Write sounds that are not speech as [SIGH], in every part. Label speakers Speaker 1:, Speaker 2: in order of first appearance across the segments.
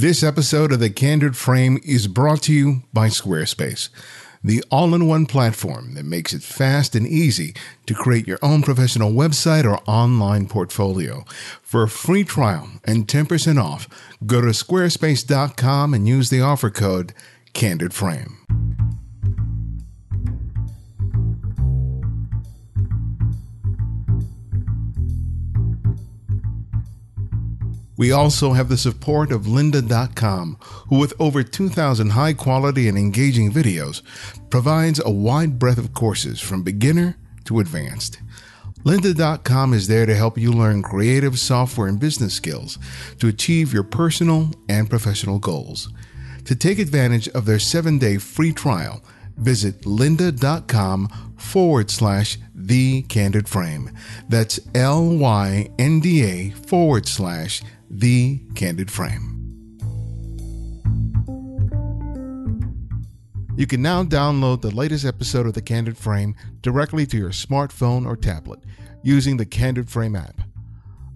Speaker 1: This episode of The Candid Frame is brought to you by Squarespace, the all in one platform that makes it fast and easy to create your own professional website or online portfolio. For a free trial and 10% off, go to squarespace.com and use the offer code Candid We also have the support of lynda.com, who with over 2,000 high quality and engaging videos provides a wide breadth of courses from beginner to advanced. Lynda.com is there to help you learn creative software and business skills to achieve your personal and professional goals. To take advantage of their seven day free trial, visit lynda.com forward slash the candid frame. That's L Y N D A forward slash the Candid Frame. You can now download the latest episode of The Candid Frame directly to your smartphone or tablet using the Candid Frame app.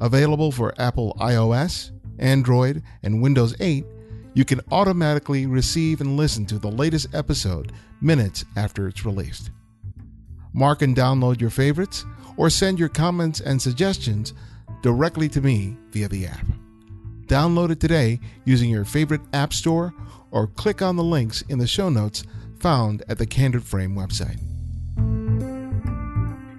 Speaker 1: Available for Apple iOS, Android, and Windows 8, you can automatically receive and listen to the latest episode minutes after it's released. Mark and download your favorites or send your comments and suggestions directly to me via the app. Download it today using your favorite app store or click on the links in the show notes found at the Candid Frame website.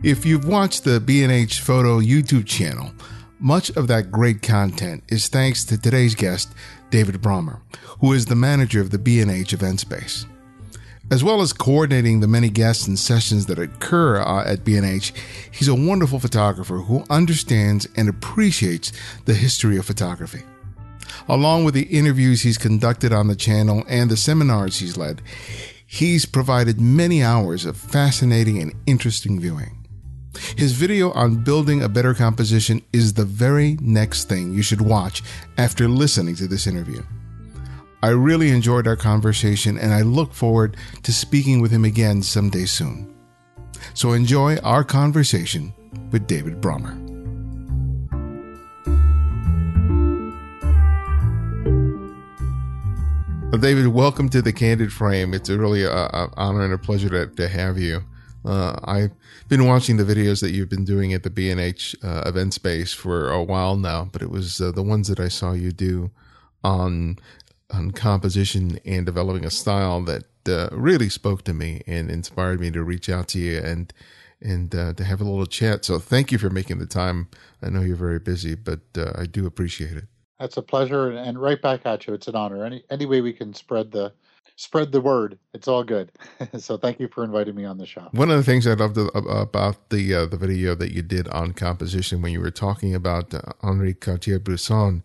Speaker 1: If you've watched the B&H Photo YouTube channel, much of that great content is thanks to today's guest, David Brommer, who is the manager of the B&H event space. As well as coordinating the many guests and sessions that occur uh, at B&H, he's a wonderful photographer who understands and appreciates the history of photography. Along with the interviews he's conducted on the channel and the seminars he's led, he's provided many hours of fascinating and interesting viewing. His video on building a better composition is the very next thing you should watch after listening to this interview. I really enjoyed our conversation and I look forward to speaking with him again someday soon. So enjoy our conversation with David Brommer. Well, David, welcome to the Candid Frame. It's really uh, uh, honor and a pleasure to, to have you. Uh, I've been watching the videos that you've been doing at the B&H uh, event space for a while now, but it was uh, the ones that I saw you do on on composition and developing a style that uh, really spoke to me and inspired me to reach out to you and and uh, to have a little chat. So thank you for making the time. I know you're very busy, but I do appreciate it.
Speaker 2: That's a pleasure, and right back at you. It's an honor. Any any way we can spread the spread the word, it's all good. [LAUGHS] so thank you for inviting me on the show.
Speaker 1: One of the things I loved about the uh, the video that you did on composition when you were talking about uh, Henri Cartier-Bresson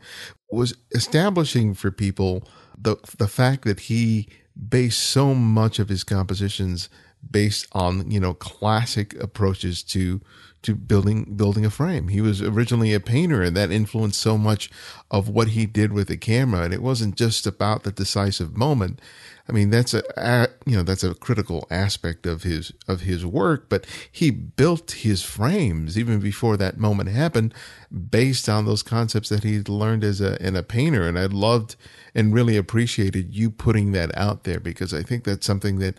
Speaker 1: was establishing for people the the fact that he based so much of his compositions based on you know classic approaches to to building building a frame. He was originally a painter, and that influenced so much of what he did with the camera. And it wasn't just about the decisive moment. I mean, that's a, a you know that's a critical aspect of his of his work. But he built his frames even before that moment happened, based on those concepts that he learned as a in a painter. And I loved and really appreciated you putting that out there because I think that's something that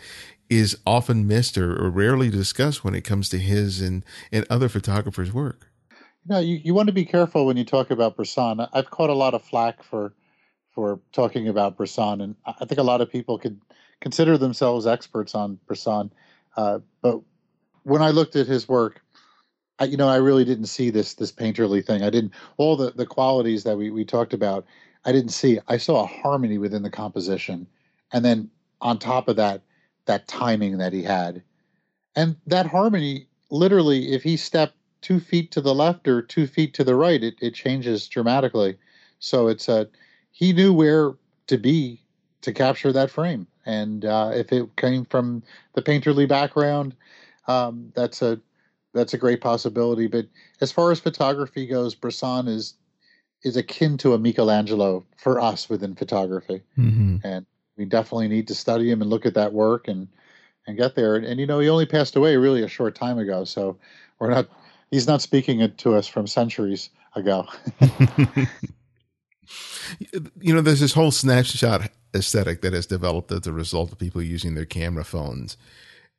Speaker 1: is often missed or, or, rarely discussed when it comes to his and, and other photographers' work.
Speaker 2: You know, you, you want to be careful when you talk about Bresson. I've caught a lot of flack for for talking about Bresson, and I think a lot of people could consider themselves experts on Bresson. Uh, but when I looked at his work, I, you know, I really didn't see this this painterly thing. I didn't all the the qualities that we we talked about. I didn't see. I saw a harmony within the composition, and then on top of that, that timing that he had. And that harmony, literally, if he stepped two feet to the left or two feet to the right, it, it changes dramatically. So it's a, he knew where to be to capture that frame. And uh, if it came from the painterly background, um, that's a that's a great possibility. But as far as photography goes, Bresson is is akin to a Michelangelo for us within photography, mm-hmm. and we definitely need to study him and look at that work and and get there. And, and, you know, he only passed away really a short time ago, so we're not. He's not speaking it to us from centuries ago. [LAUGHS]
Speaker 1: You know, there's this whole snapshot aesthetic that has developed as a result of people using their camera phones.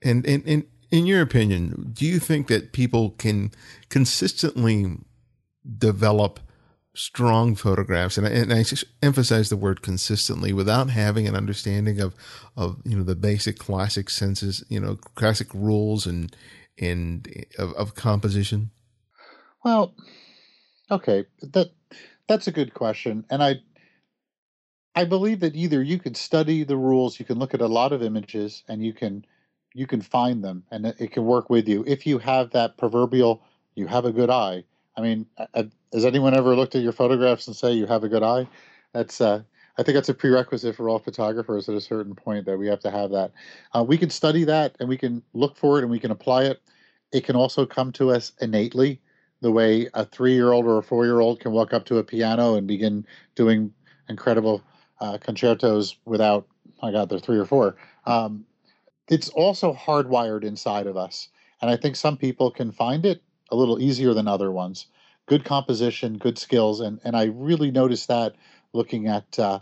Speaker 1: And, and, and in your opinion, do you think that people can consistently develop strong photographs, and I, and I emphasize the word consistently, without having an understanding of, of you know the basic classic senses, you know, classic rules and and eh, of, of composition.
Speaker 2: Well, okay, that that's a good question, and I I believe that either you can study the rules, you can look at a lot of images, and you can you can find them, and it, it can work with you if you have that proverbial you have a good eye. I mean, has anyone ever looked at your photographs and say you have a good eye? That's uh, I think that's a prerequisite for all photographers at a certain point that we have to have that. Uh, we can study that and we can look for it and we can apply it. It can also come to us innately, the way a three-year-old or a four-year-old can walk up to a piano and begin doing incredible uh, concertos without, I got there three or four. Um, it's also hardwired inside of us, and I think some people can find it a little easier than other ones good composition, good skills, and and I really noticed that looking at uh,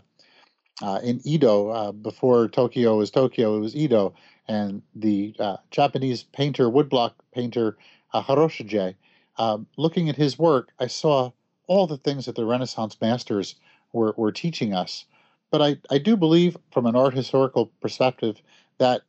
Speaker 2: uh, in Edo uh, before Tokyo was Tokyo, it was Edo, and the uh, Japanese painter, woodblock painter uh, Hiroshige. Um, looking at his work, I saw all the things that the Renaissance masters were, were teaching us. But I, I do believe, from an art historical perspective, that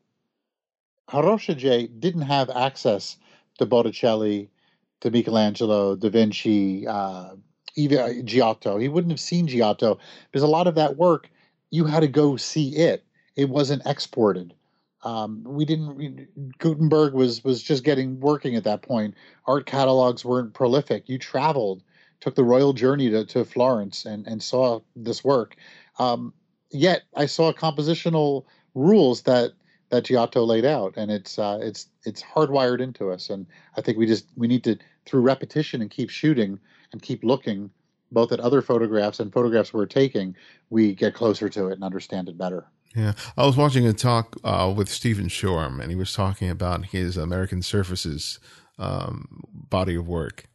Speaker 2: Hiroshige didn't have access to Botticelli, to Michelangelo, Da Vinci, uh, even uh, Giotto. He wouldn't have seen Giotto because a lot of that work you had to go see it. It wasn't exported. Um, we didn't. Gutenberg was was just getting working at that point. Art catalogs weren't prolific. You traveled, took the royal journey to, to Florence and and saw this work. Um, yet I saw compositional rules that that Giotto laid out, and it's uh, it's it's hardwired into us. And I think we just we need to through repetition and keep shooting and keep looking both at other photographs and photographs we're taking, we get closer to it and understand it better.
Speaker 1: Yeah, I was watching a talk uh, with Stephen Shoreham, and he was talking about his American Surfaces um, body of work,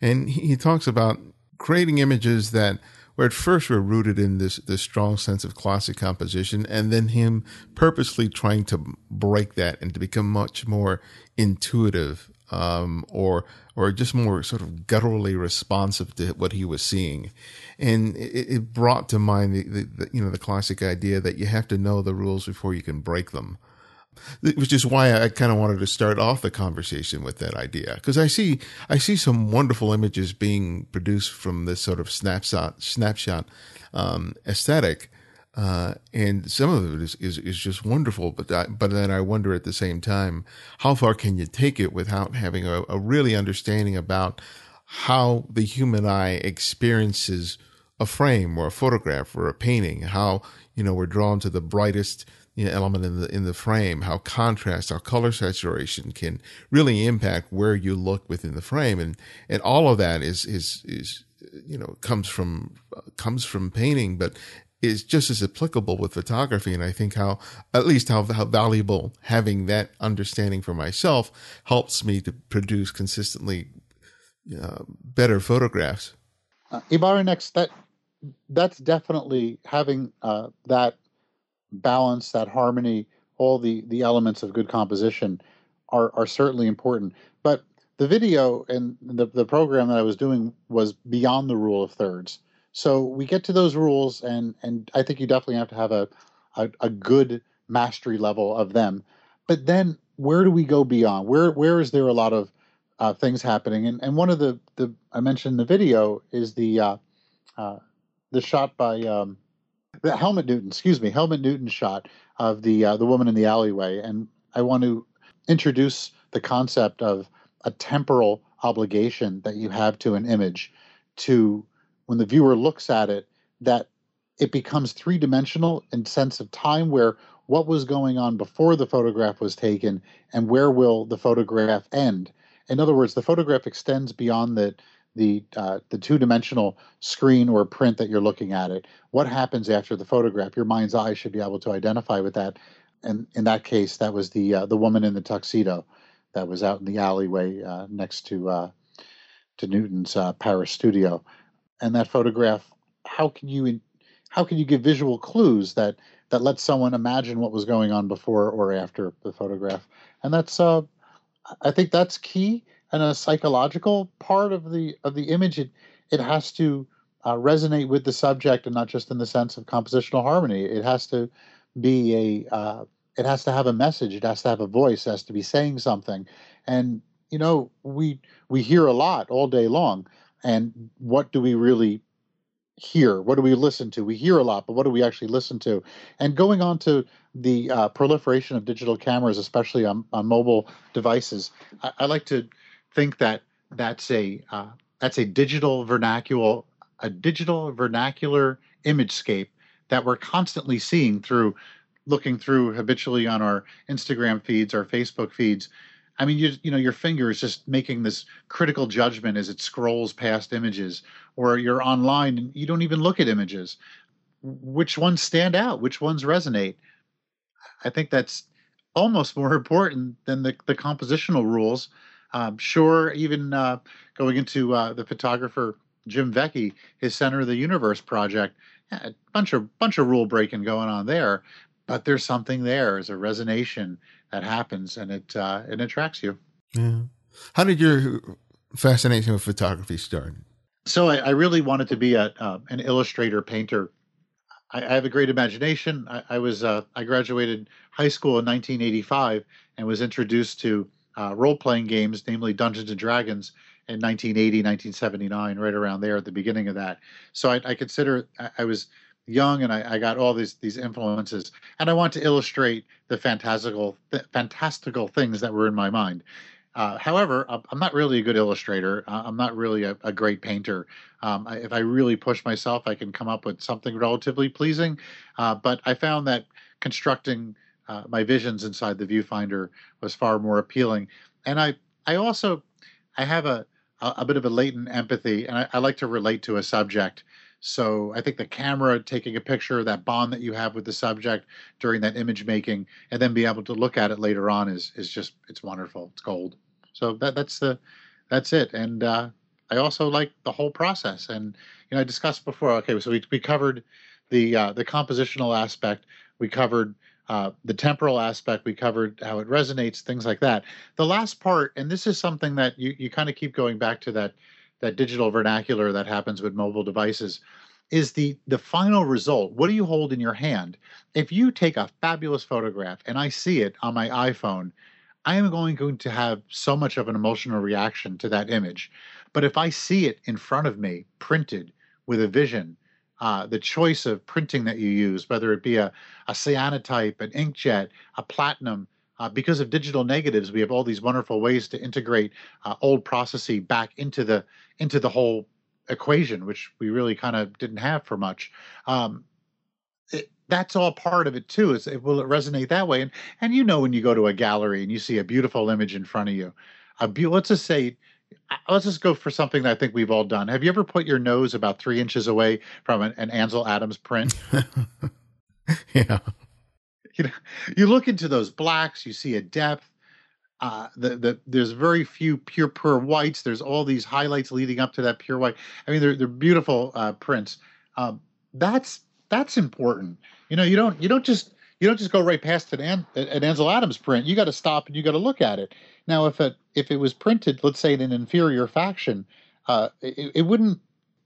Speaker 1: and he, he talks about creating images that where at first we're rooted in this this strong sense of classic composition, and then him purposely trying to break that and to become much more intuitive um, or or just more sort of gutturally responsive to what he was seeing, and it, it brought to mind the, the, the, you know the classic idea that you have to know the rules before you can break them, which is why I kind of wanted to start off the conversation with that idea because I see I see some wonderful images being produced from this sort of snapshot snapshot um, aesthetic uh, and some of it is, is, is just wonderful, but but then I wonder at the same time, how far can you take it without having a, a really understanding about how the human eye experiences a frame or a photograph or a painting, how, you know, we're drawn to the brightest, you know, element in the in the frame, how contrast, how color saturation can really impact where you look within the frame, and and all of that is is is you know comes from comes from painting, but is just as applicable with photography. And I think how, at least how, how valuable having that understanding for myself helps me to produce consistently uh, better photographs.
Speaker 2: Uh, Ibarionex, that that's definitely having uh, that balance, that harmony, all the the elements of good composition are are certainly important. But the video and the the program that I was doing was beyond the rule of thirds. So we get to those rules, and and I think you definitely have to have a a, a good mastery level of them. But then where do we go beyond? Where where is there a lot of uh, things happening? And and one of the the I mentioned in the video is the uh, uh, the shot by um, the Helmut Newton, excuse me, Helmut Newton shot of the uh, the woman in the alleyway, and I want to introduce the concept of a temporal obligation that you have to an image to when the viewer looks at it that it becomes three dimensional in sense of time where what was going on before the photograph was taken and where will the photograph end. In other words the photograph extends beyond the the uh, the two dimensional screen or print that you're looking at it what happens after the photograph your mind's eye should be able to identify with that and in that case that was the uh, the woman in the tuxedo that was out in the alleyway uh, next to uh, to Newton's uh, Paris studio and that photograph how can you how can you give visual clues that that lets someone imagine what was going on before or after the photograph? And that's uh, I think that's key. And a psychological part of the of the image, it it has to uh, resonate with the subject, and not just in the sense of compositional harmony. It has to be a uh, it has to have a message. It has to have a voice. It has to be saying something. And you know, we we hear a lot all day long. And what do we really hear? What do we listen to? We hear a lot, but what do we actually listen to? And going on to the uh, proliferation of digital cameras, especially on, on mobile devices, I, I like to think that that's a uh, that's a digital vernacular a digital vernacular imagescape that we're constantly seeing through looking through habitually on our Instagram feeds, our Facebook feeds. I mean, you you know, your finger is just making this critical judgment as it scrolls past images, or you're online and you don't even look at images. Which ones stand out? Which ones resonate? I think that's almost more [LAUGHS] important than the, the compositional rules. Um, sure, even uh, going into uh, the photographer Jim Vecchi, his Center of the Universe project, a bunch of bunch of rule breaking going on there, but there's something there. There's a resonation that happens, and it uh, it attracts you.
Speaker 1: Yeah. How did your fascination with photography start?
Speaker 2: So I, I really wanted to be a uh, an illustrator painter. I, I, have a great imagination. I, I was uh, I graduated high school in 1985 and was introduced to uh, role playing games, namely Dungeons and Dragons, in 1980, 1979, right around there at the beginning of that. So I, I consider I was young and I, I, got all these these influences and I want to illustrate the fantastical fantastical things that were in my mind. Uh, however, I'm not really a good illustrator. I'm not really a, a great painter. Um, I, if I really push myself, I can come up with something relatively pleasing. Uh, but I found that constructing uh, my visions inside the viewfinder was far more appealing. And I, I also, I have a, a, a bit of a latent empathy, and I, I like to relate to a subject. So I think the camera taking a picture, that bond that you have with the subject during that image making, and then be able to look at it later on is is just it's wonderful. It's gold. So that that's the that's it. And uh, I also like the whole process. And you know, I discussed before. Okay, so we we covered the uh, the compositional aspect. We covered uh, the temporal aspect. We covered how it resonates, things like that. The last part, and this is something that you you kind of keep going back to that that digital vernacular that happens with mobile devices is the the final result what do you hold in your hand if you take a fabulous photograph and i see it on my iphone i am going to have so much of an emotional reaction to that image but if i see it in front of me printed with a vision uh, the choice of printing that you use whether it be a, a cyanotype an inkjet a platinum uh, because of digital negatives, we have all these wonderful ways to integrate uh, old processing back into the into the whole equation, which we really kind of didn't have for much. Um, it, that's all part of it too. Is it, will it resonate that way? And and you know when you go to a gallery and you see a beautiful image in front of you, a be- let's just say let's just go for something that I think we've all done. Have you ever put your nose about three inches away from an, an Ansel Adams print? [LAUGHS]
Speaker 1: yeah.
Speaker 2: you know, you look into those blacks, you see a depth. Uh, the, the, there's very few pure pure whites. There's all these highlights leading up to that pure white. I mean, they're they're beautiful uh, prints. Um, that's that's important. You know, you don't you don't just you don't just go right past an, an Ansel Adams print. You got to stop and you got to look at it. Now, if it if it was printed, let's say in an inferior faction, uh, it, it wouldn't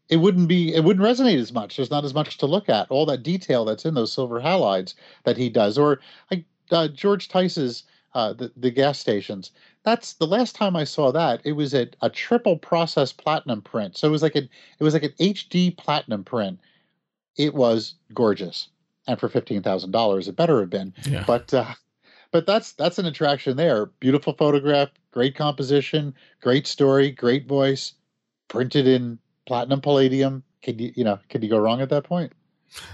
Speaker 2: it wouldn't be it wouldn't resonate as much. There's not as much to look at. All that detail that's in those silver halides that he does, or like uh, George Tice's uh, the the gas stations. That's the last time I saw that. It was a, a triple process platinum print. So it was like an it was like an HD platinum print. It was gorgeous, and for fifteen thousand dollars, it better have been. Yeah. But uh, but that's that's an attraction there. Beautiful photograph, great composition, great story, great voice, printed in platinum palladium. Can you you know can you go wrong at that point?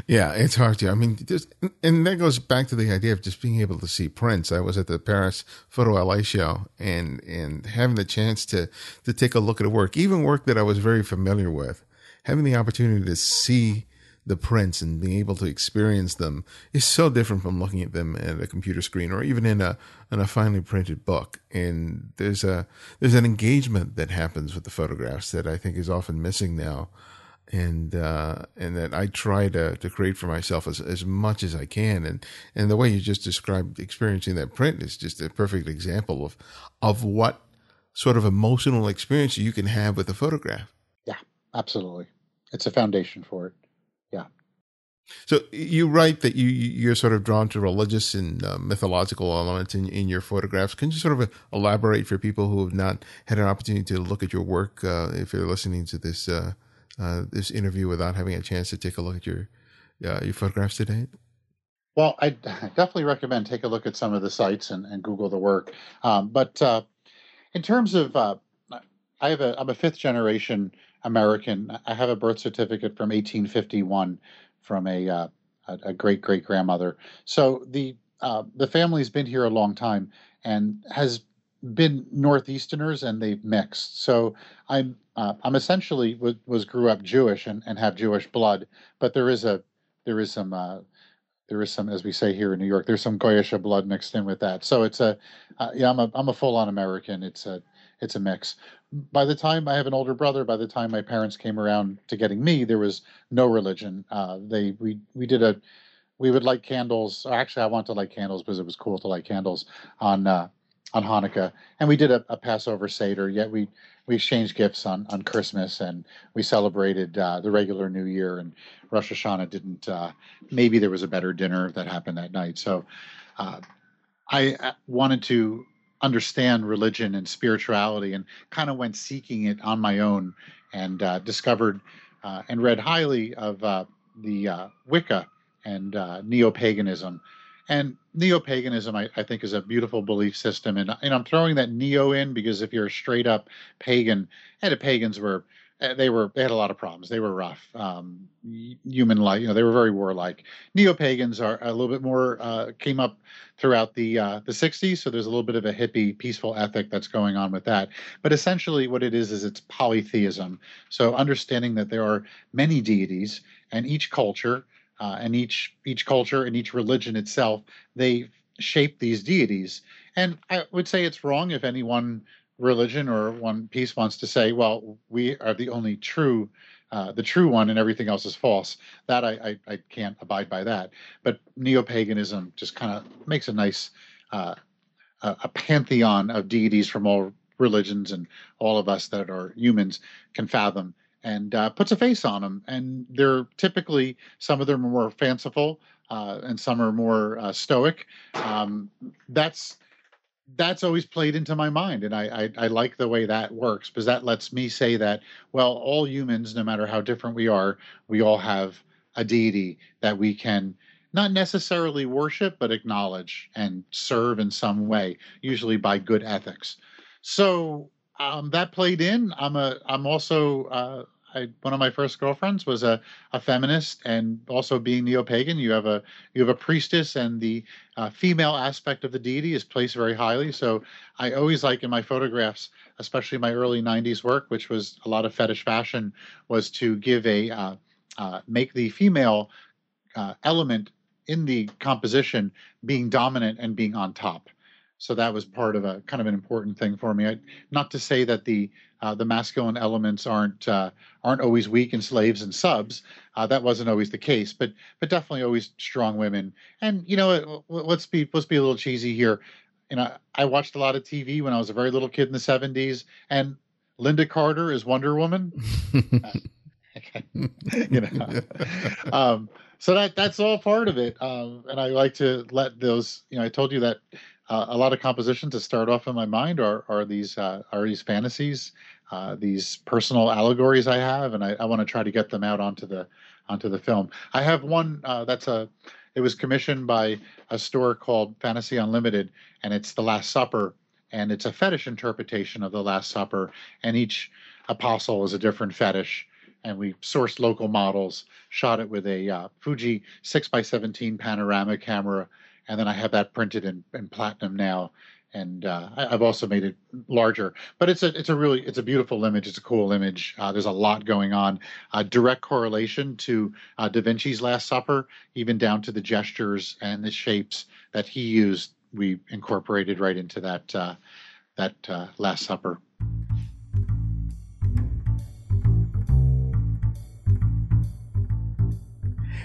Speaker 1: Yeah, it's hard to. I mean, just, and that goes back to the idea of just being able to see prints. I was at the Paris Photo LA show and and having the chance to to take a look at a work, even work that I was very familiar with, having the opportunity to see the prints and being able to experience them is so different from looking at them at a computer screen or even in a in a finely printed book. And there's a there's an engagement that happens with the photographs that I think is often missing now. and uh, and that I try to, to create for myself as, as much as I can. And and the way you just described experiencing that print is just a perfect example of of what sort of emotional experience you can have with a photograph.
Speaker 2: Yeah, absolutely. It's a foundation for it.
Speaker 1: So you write that you you're sort of drawn to religious and uh, mythological elements in, in your photographs. Can you sort of elaborate for people who have not had an opportunity to look at your work uh, if you're listening to this uh, uh, this interview without having a chance to take a look at your uh, your photographs today?
Speaker 2: Well, I [LAUGHS] definitely recommend take a look at some of the sites and, and Google the work. Um, but uh, in terms of, uh, I have a I'm a fifth generation American. I have a birth certificate from 1851 from a uh, a great great grandmother. So the uh, the family's been here a long time and has been northeasterners and they've mixed. So I'm uh, I'm essentially was, was, grew up Jewish and, and have Jewish blood, but there is a there is some uh, there is some as we say here in New York there's some Goyish blood mixed in with that. So it's a uh, yeah I'm a I'm a full on American. It's a it's a mix. By the time I have an older brother, by the time my parents came around to getting me, there was no religion. Uh, they we we did a we would light candles. Actually, I wanted to light candles because it was cool to light candles on uh, on Hanukkah, and we did a, a, Passover Seder. Yet we we exchanged gifts on on Christmas, and we celebrated uh, the regular New Year. And Rosh Hashanah didn't. Uh, maybe there was a better dinner that happened that night. So uh, I uh, wanted to understand religion and spirituality, and kind of went seeking it on my own, and uh, discovered uh, and read highly of the Wicca and neo paganism and neo paganism, I, I, think, is a beautiful belief system. And, and I'm throwing that neo in because if you're a straight up pagan, and the pagans were they were they had a lot of problems. They were rough, um, human like you know they were very warlike. Neo pagans are a little bit more uh, came up throughout the uh, the 60s, so there's a little bit of a hippie peaceful ethic that's going on with that. But essentially, what it is is it's polytheism. So understanding that there are many deities and each culture uh, and each each culture and each religion itself they shape these deities. And I would say it's wrong if any one religion or one piece wants to say, well, we are the only true. Uh, the true one and everything else is false. That I, I, I can't abide by that. But neo paganism just kind of makes a nice uh, a pantheon of deities from all religions and all of us that are humans can fathom and uh, puts a face on them. And they're typically some of them are more fanciful, uh, and some are more uh, stoic. Um, that's that's always played into my mind, and I, I I like the way that works because that lets me say that well, all humans, no matter how different we are, we all have a deity that we can not necessarily worship, but acknowledge and serve in some way, usually by good ethics. So um, that played in. I'm a I'm also uh, I, one of my first girlfriends was a, a feminist and also being neo-pagan you have a you have a priestess and the uh, female aspect of the deity is placed very highly. So i always like in my photographs especially my early 90s work which was a lot of fetish fashion was to give a uh, uh, make the female uh, element in the composition being dominant and being on top so that was part of a kind of an important thing for me. I, not to say that the uh, the masculine elements aren't uh, aren't always weak and slaves and subs. Uh, that wasn't always the case, but but definitely always strong women. And you know, let's be let's be a little cheesy here. You know, I watched a lot of TV when I was a very little kid in the '70s, and Lynda Carter is Wonder Woman. [LAUGHS] [LAUGHS] you know, um, so that that's all part of it. Um, and I like to let those. You know, I told you that uh, a lot of compositions to start off in my mind are are these uh, are these fantasies, uh, these personal allegories I have, and I, I want to try to get them out onto the onto the film. I have one uh, that's a it was commissioned by a store called Fantasy Unlimited, and it's The Last Supper, and it's a fetish interpretation of The Last Supper, and each apostle is a different fetish. And we sourced local models, shot it with a uh, Fuji 6x17 panorama camera, and then I have that printed in, in platinum now. And uh, I, have also made it larger, but it's a it's a really it's a beautiful image. It's a cool image. Uh, there's a lot going on. Uh, direct correlation to uh, Da Vinci's Last Supper, even down to the gestures and the shapes that he used. We incorporated right into that uh, that uh, Last Supper.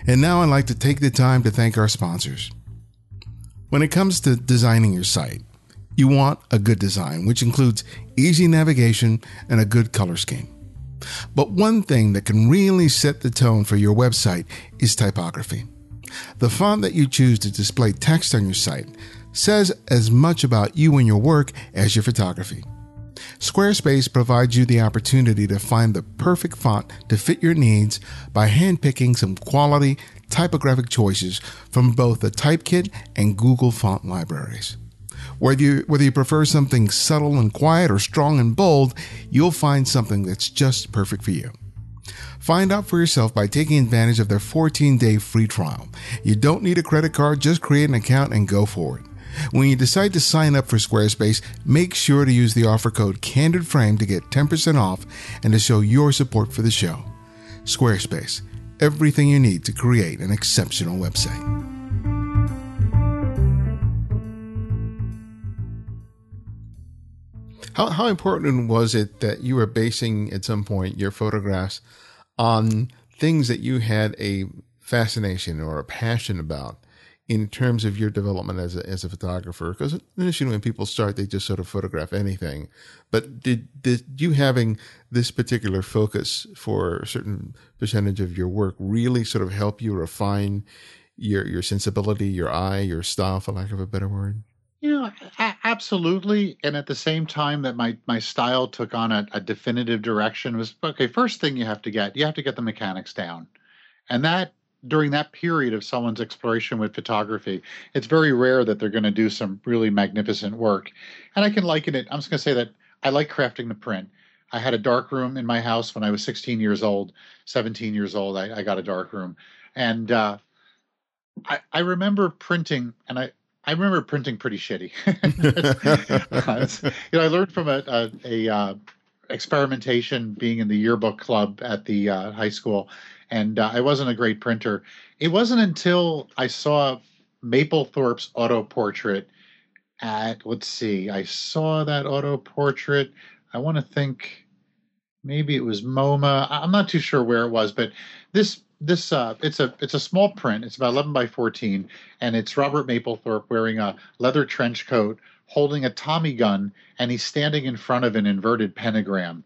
Speaker 1: And now I'd like to take the time to thank our sponsors. When it comes to designing your site, you want a good design, which includes easy navigation and a good color scheme. But one thing that can really set the tone for your website is typography. The font that you choose to display text on your site says as much about you and your work as your photography. Squarespace provides you the opportunity to find the perfect font to fit your needs by handpicking some quality typographic choices from both the Typekit and Google font libraries. Whether you, whether you prefer something subtle and quiet or strong and bold, you'll find something that's just perfect for you. Find out for yourself by taking advantage of their 14 day free trial. You don't need a credit card, just create an account and go for it. When you decide to sign up for Squarespace, make sure to use the offer code CandidFrame to get 10% off and to show your support for the show. Squarespace, everything you need to create an exceptional website. How, how important was it that you were basing at some point your photographs on things that you had a fascination or a passion about in terms of your development as a, as a photographer? Because initially, when people start, they just sort of photograph anything. But did did you having this particular focus for a certain percentage of your work really sort of help you refine your your sensibility, your eye, your style, for lack of a better word?
Speaker 2: You know, a- absolutely. And at the same time that my my style took on a, a definitive direction was okay. First thing you have to get, you have to get the mechanics down, and that during that period of someone's exploration with photography, it's very rare that they're going to do some really magnificent work. And I can liken it. I'm just going to say that I like crafting the print. I had a dark room in my house when I was 16 years old, 17 years old. I, I got a dark room, and uh, I, I remember printing, and I, I remember printing pretty shitty. [LAUGHS] you know, I learned from a, a, a uh, experimentation being in the yearbook club at the uh, high school and uh, I wasn't a great printer. It wasn't until I saw Mapplethorpe's auto portrait at let's see, I saw that auto portrait. I want to think maybe it was MoMA. I'm not too sure where it was, but this this uh, it's a it's a small print. It's about 11 by 14, and it's Robert Mapplethorpe wearing a leather trench coat, holding a Tommy gun, and he's standing in front of an inverted pentagram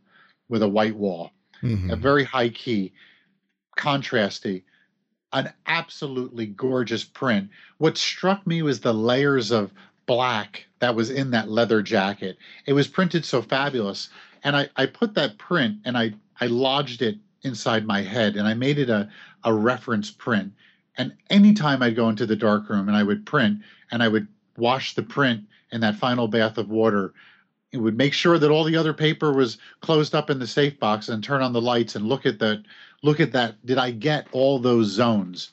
Speaker 2: with a white wall, mm-hmm. a very high key contrasty, an absolutely gorgeous print. What struck me was the layers of black that was in that leather jacket. It was printed so fabulous. And I, I put that print and I, I lodged it inside my head and I made it a, a reference print. And anytime I'd go into the darkroom and I would print and I would wash the print in that final bath of water, it would make sure that all the other paper was closed up in the safe box and turn on the lights and look at the look at that. Did I get all those zones?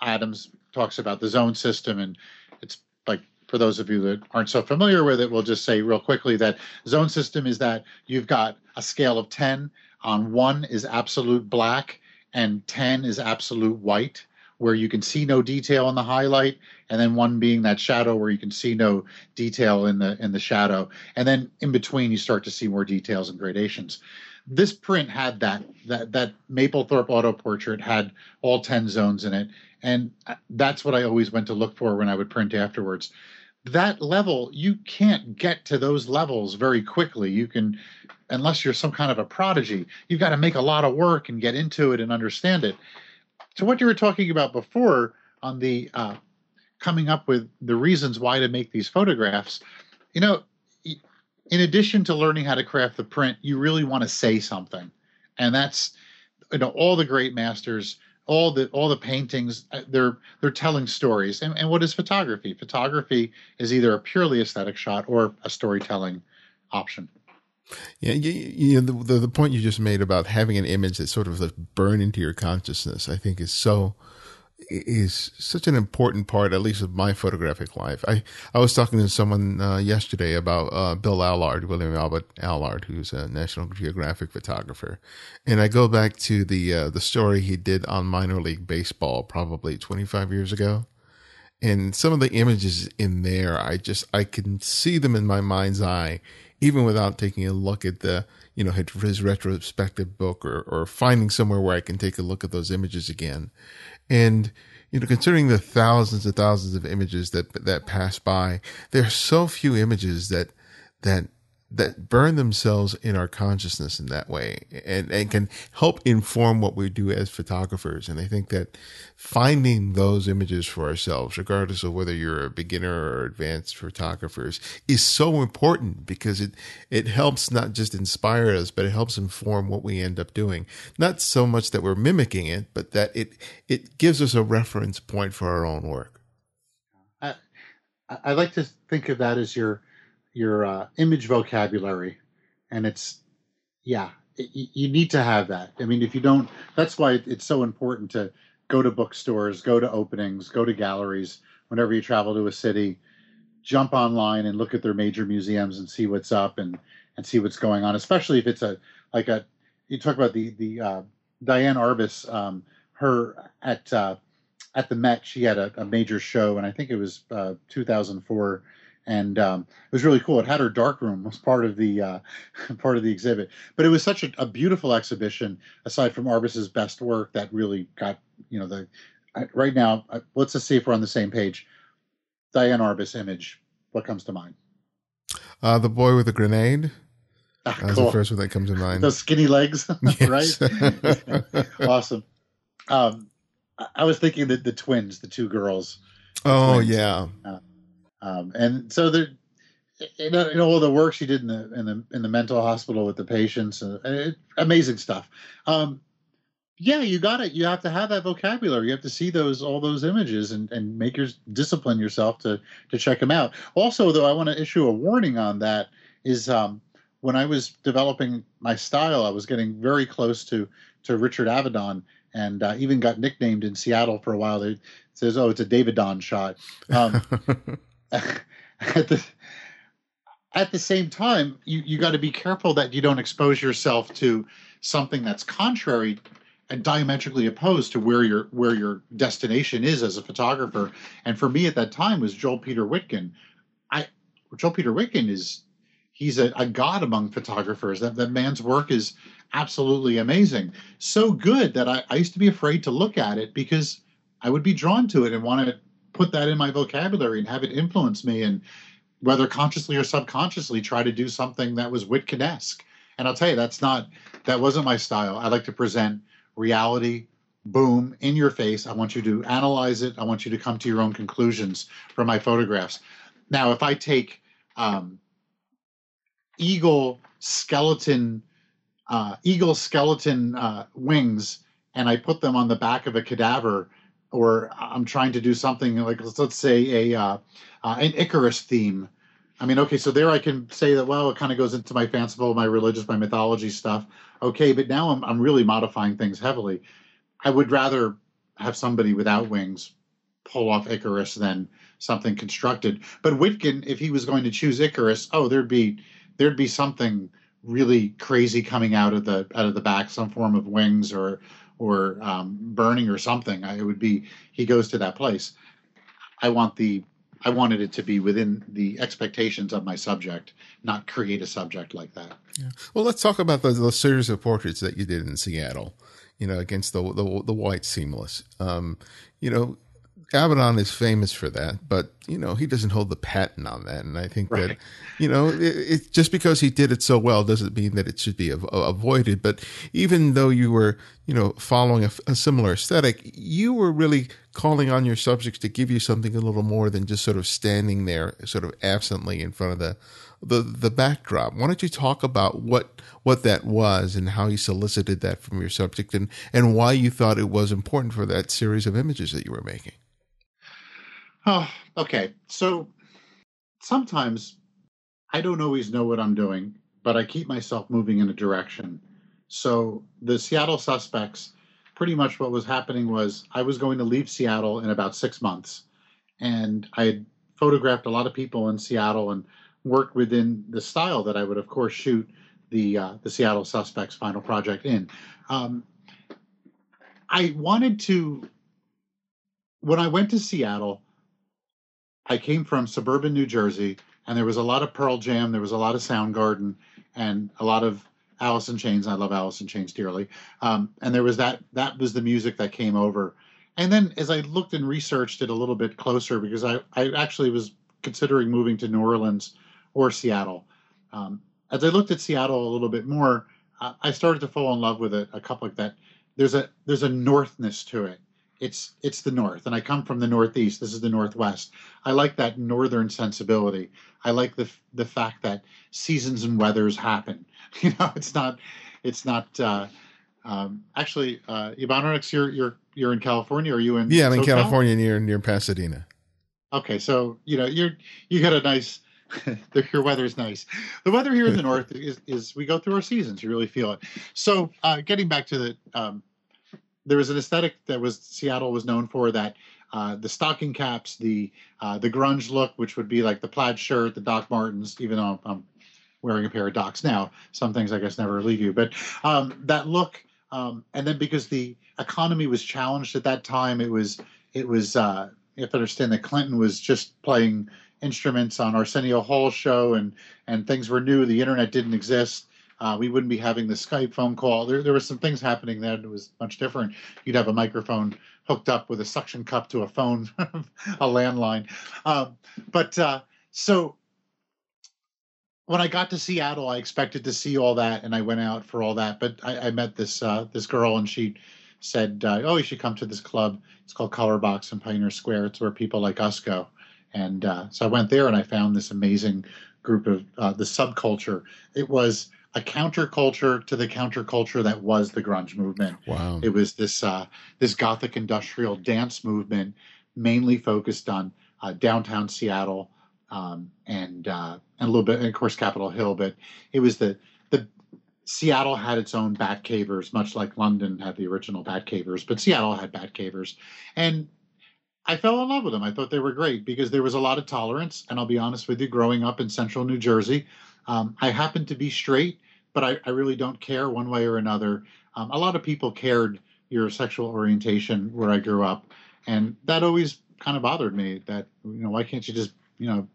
Speaker 2: Adams talks about the zone system, and it's like for those of you that aren't so familiar with it, we'll just say real quickly that zone system is that you've got a scale of 10 on one is absolute black and 10 is absolute white where you can see no detail in the highlight and then one being that shadow where you can see no detail in the in the shadow. And then in between you start to see more details and gradations. This print had that that that Mapplethorpe auto portrait had all 10 zones in it. And that's what I always went to look for when I would print afterwards. That level you can't get to those levels very quickly. You can unless you're some kind of a prodigy you've got to make a lot of work and get into it and understand it so what you were talking about before on the uh, coming up with the reasons why to make these photographs you know in addition to learning how to craft the print, you really want to say something, and that's you know all the great masters, all the all the paintings, uh, they're they're telling stories. And, and what is photography? Photography is either a purely aesthetic shot or a storytelling option.
Speaker 1: Yeah, you, you know the, the, the point you just made about having an image that sort of like burn into your consciousness, I think, is so is such an important part, at least of my photographic life. I, I was talking to someone uh, yesterday about uh, Bill Allard, William Albert Allard, who's a National Geographic photographer, and I go back to the uh, the story he did on minor league baseball probably 25 years ago, and some of the images in there, I just I can see them in my mind's eye, even without taking a look at the you know his retrospective book or or finding somewhere where I can take a look at those images again. And you know, considering the thousands and thousands of images that that pass by, there are so few images that that that burn themselves in our consciousness in that way and, and can help inform what we do as photographers. And I think that finding those images for ourselves, regardless of whether you're a beginner or advanced photographers, is so important because it, it helps not just inspire us, but it helps inform what we end up doing. Not so much that we're mimicking it, but that it, it gives us a reference point for our own work.
Speaker 2: I, I like to think of that as your, your uh, image vocabulary, and it's yeah, it, you need to have that. I mean, if you don't, that's why it's so important to go to bookstores, go to openings, go to galleries. Whenever you travel to a city, jump online and look at their major museums and see what's up and and see what's going on. Especially if it's a like a you talk about the the uh, Diane Arbus, um, her at uh, at the Met, she had a, a, major show, and I think it was uh, 2004 and um, it was really cool. It had her dark room was part of the uh, [LAUGHS] part of the exhibit, but it was such a, a, beautiful exhibition. Aside from Arbus's best work, that really got you know the right now. Uh, let's just see if we're on the same page. Diane Arbus image. What comes to mind?
Speaker 1: Uh, the boy with the grenade.
Speaker 2: Ah,
Speaker 1: That's
Speaker 2: cool.
Speaker 1: the first one that comes to mind.
Speaker 2: Those skinny legs, [LAUGHS] right? [LAUGHS] awesome. Um, I was thinking that the twins, the two girls.
Speaker 1: The oh twins. yeah. Uh,
Speaker 2: um, and so there, you know, all the work she did in the in the in the mental hospital with the patients, and, and amazing stuff. Um, yeah, you got it. You have to have that vocabulary. You have to see those all those images and and make your discipline yourself to to check them out. Also, though, I want to issue a warning on that. Is um, when I was developing my style, I was getting very close to to Richard Avedon, and uh, even got nicknamed in Seattle for a while. They says, "Oh, it's a David Don shot." Um, [LAUGHS] [LAUGHS] at the at the same time, you, you got to be careful that you don't expose yourself to something that's contrary and diametrically opposed to where your where your destination is as a photographer. And for me at that time was Joel Peter Witkin. I Joel Peter Witkin is he's a, a god among photographers. That that man's work is absolutely amazing. So good that I, I used to be afraid to look at it because I would be drawn to it and want to put that in my vocabulary and have it influence me and whether consciously or subconsciously try to do something that was Witkinesque. And I'll tell you, that's not that wasn't my style. I like to present reality, boom, in your face. I want you to analyze it. I want you to come to your own conclusions from my photographs. Now, if I take um, eagle skeleton, uh, eagle skeleton uh, wings, and I put them on the back of a cadaver or I'm trying to do something like let's, let's say a uh, uh, an Icarus theme. I mean, okay, so there I can say that well, it kind of goes into my fanciful, my religious, my mythology stuff. Okay, but now I'm I'm really modifying things heavily. I would rather have somebody without wings pull off Icarus than something constructed. But Witkin, if he was going to choose Icarus, oh, there'd be there'd be something really crazy coming out of the out of the back, some form of wings or or um, burning or something. It would be he goes to that place. I want the I wanted it to be within the expectations of my subject, not create a subject like that.
Speaker 1: Yeah. Well, let's talk about the series of portraits that you did in Seattle. You know, against the the, the white seamless. Um, you know, Avedon is famous for that, but you know he doesn't hold the patent on that, and I think right. that you know it, it, just because he did it so well doesn't mean that it should be av- avoided. But even though you were you know following a, a, similar aesthetic, you were really calling on your subjects to give you something a little more than just sort of standing there, sort of absently in front of the the the backdrop. Why don't you talk about what what that was and how you solicited that from your subject, and and why you thought it was important for that series of images that you were making?
Speaker 2: Oh, okay. So sometimes I don't always know what I'm doing, but I keep myself moving in a direction. So the Seattle suspects, pretty much what was happening was I was going to leave Seattle in about six months. And I had photographed a lot of people in Seattle and worked within the style that I would, of course, shoot the uh, the Seattle Suspects final project in. Um, I wanted to, when I went to Seattle, I came from suburban New Jersey, and there was a lot of Pearl Jam, there was a lot of Soundgarden, and a lot of Alice in Chains. I love Alice in Chains dearly. Um, and there was that that was the music that came over, and then as I looked and researched it a little bit closer, because I, I actually was considering moving to New Orleans or Seattle. Um, as I looked at Seattle a little bit more, I started to fall in love with it. A couple like that. There's a there's a northness to it. It's it's the north, and I come from the northeast. This is the northwest. I like that northern sensibility. I like the the fact that seasons and weathers happen. [LAUGHS] You know, it's not it's not. Uh, um, actually, uh, Ibarionex, you're you're you're in California. Are you in?
Speaker 1: Yeah, I'm in California near near Pasadena.
Speaker 2: Okay, so you know you're you got a nice. [LAUGHS] The your weather's nice. The weather here in the north is is we go through our seasons. You really feel it. So, uh, getting back to the, um, there was an aesthetic that was Seattle was known for that. Uh, the stocking caps, the uh, the grunge look, which would be like the plaid shirt, the Doc Martens. Even though I'm wearing a pair of Docs now, some things I guess never leave you. But um, that look, um, and then because the economy was challenged at that time, it was it was uh, to understand that Clinton was just playing instruments on Arsenio Hall show, and and things were new. The internet didn't exist. Uh, we wouldn't be having the Skype phone call. There, there was some things happening then. It was much different. You'd have a microphone hooked up with a suction cup to a phone, [LAUGHS] a landline. Um, but uh, so when I got to Seattle, I expected to see all that, and I went out for all that. But I, I met this uh, this girl, and she said, uh, "Oh, you should come to this club. It's called Color Box in Pioneer Square. It's where people like us go." And uh, so I went there, and I found this amazing group of uh, the subculture. It was a counterculture to the counterculture that was the grunge movement.
Speaker 1: Wow!
Speaker 2: It was this uh, this gothic industrial dance movement, mainly focused on uh, downtown Seattle um, and uh, and a little bit, and of course, Capitol Hill. But it was the the Seattle had its own Batcavers, much like London had the original Batcavers, but Seattle had Batcavers, and I fell in love with them. I thought they were great because there was a lot of tolerance. And I'll be honest with you, growing up in central New Jersey, um, I happen to be straight, but I, I, really don't care one way or another. Um, a lot of people cared your sexual orientation where I grew up, and that always kind of bothered me. That you know, why can't you just you know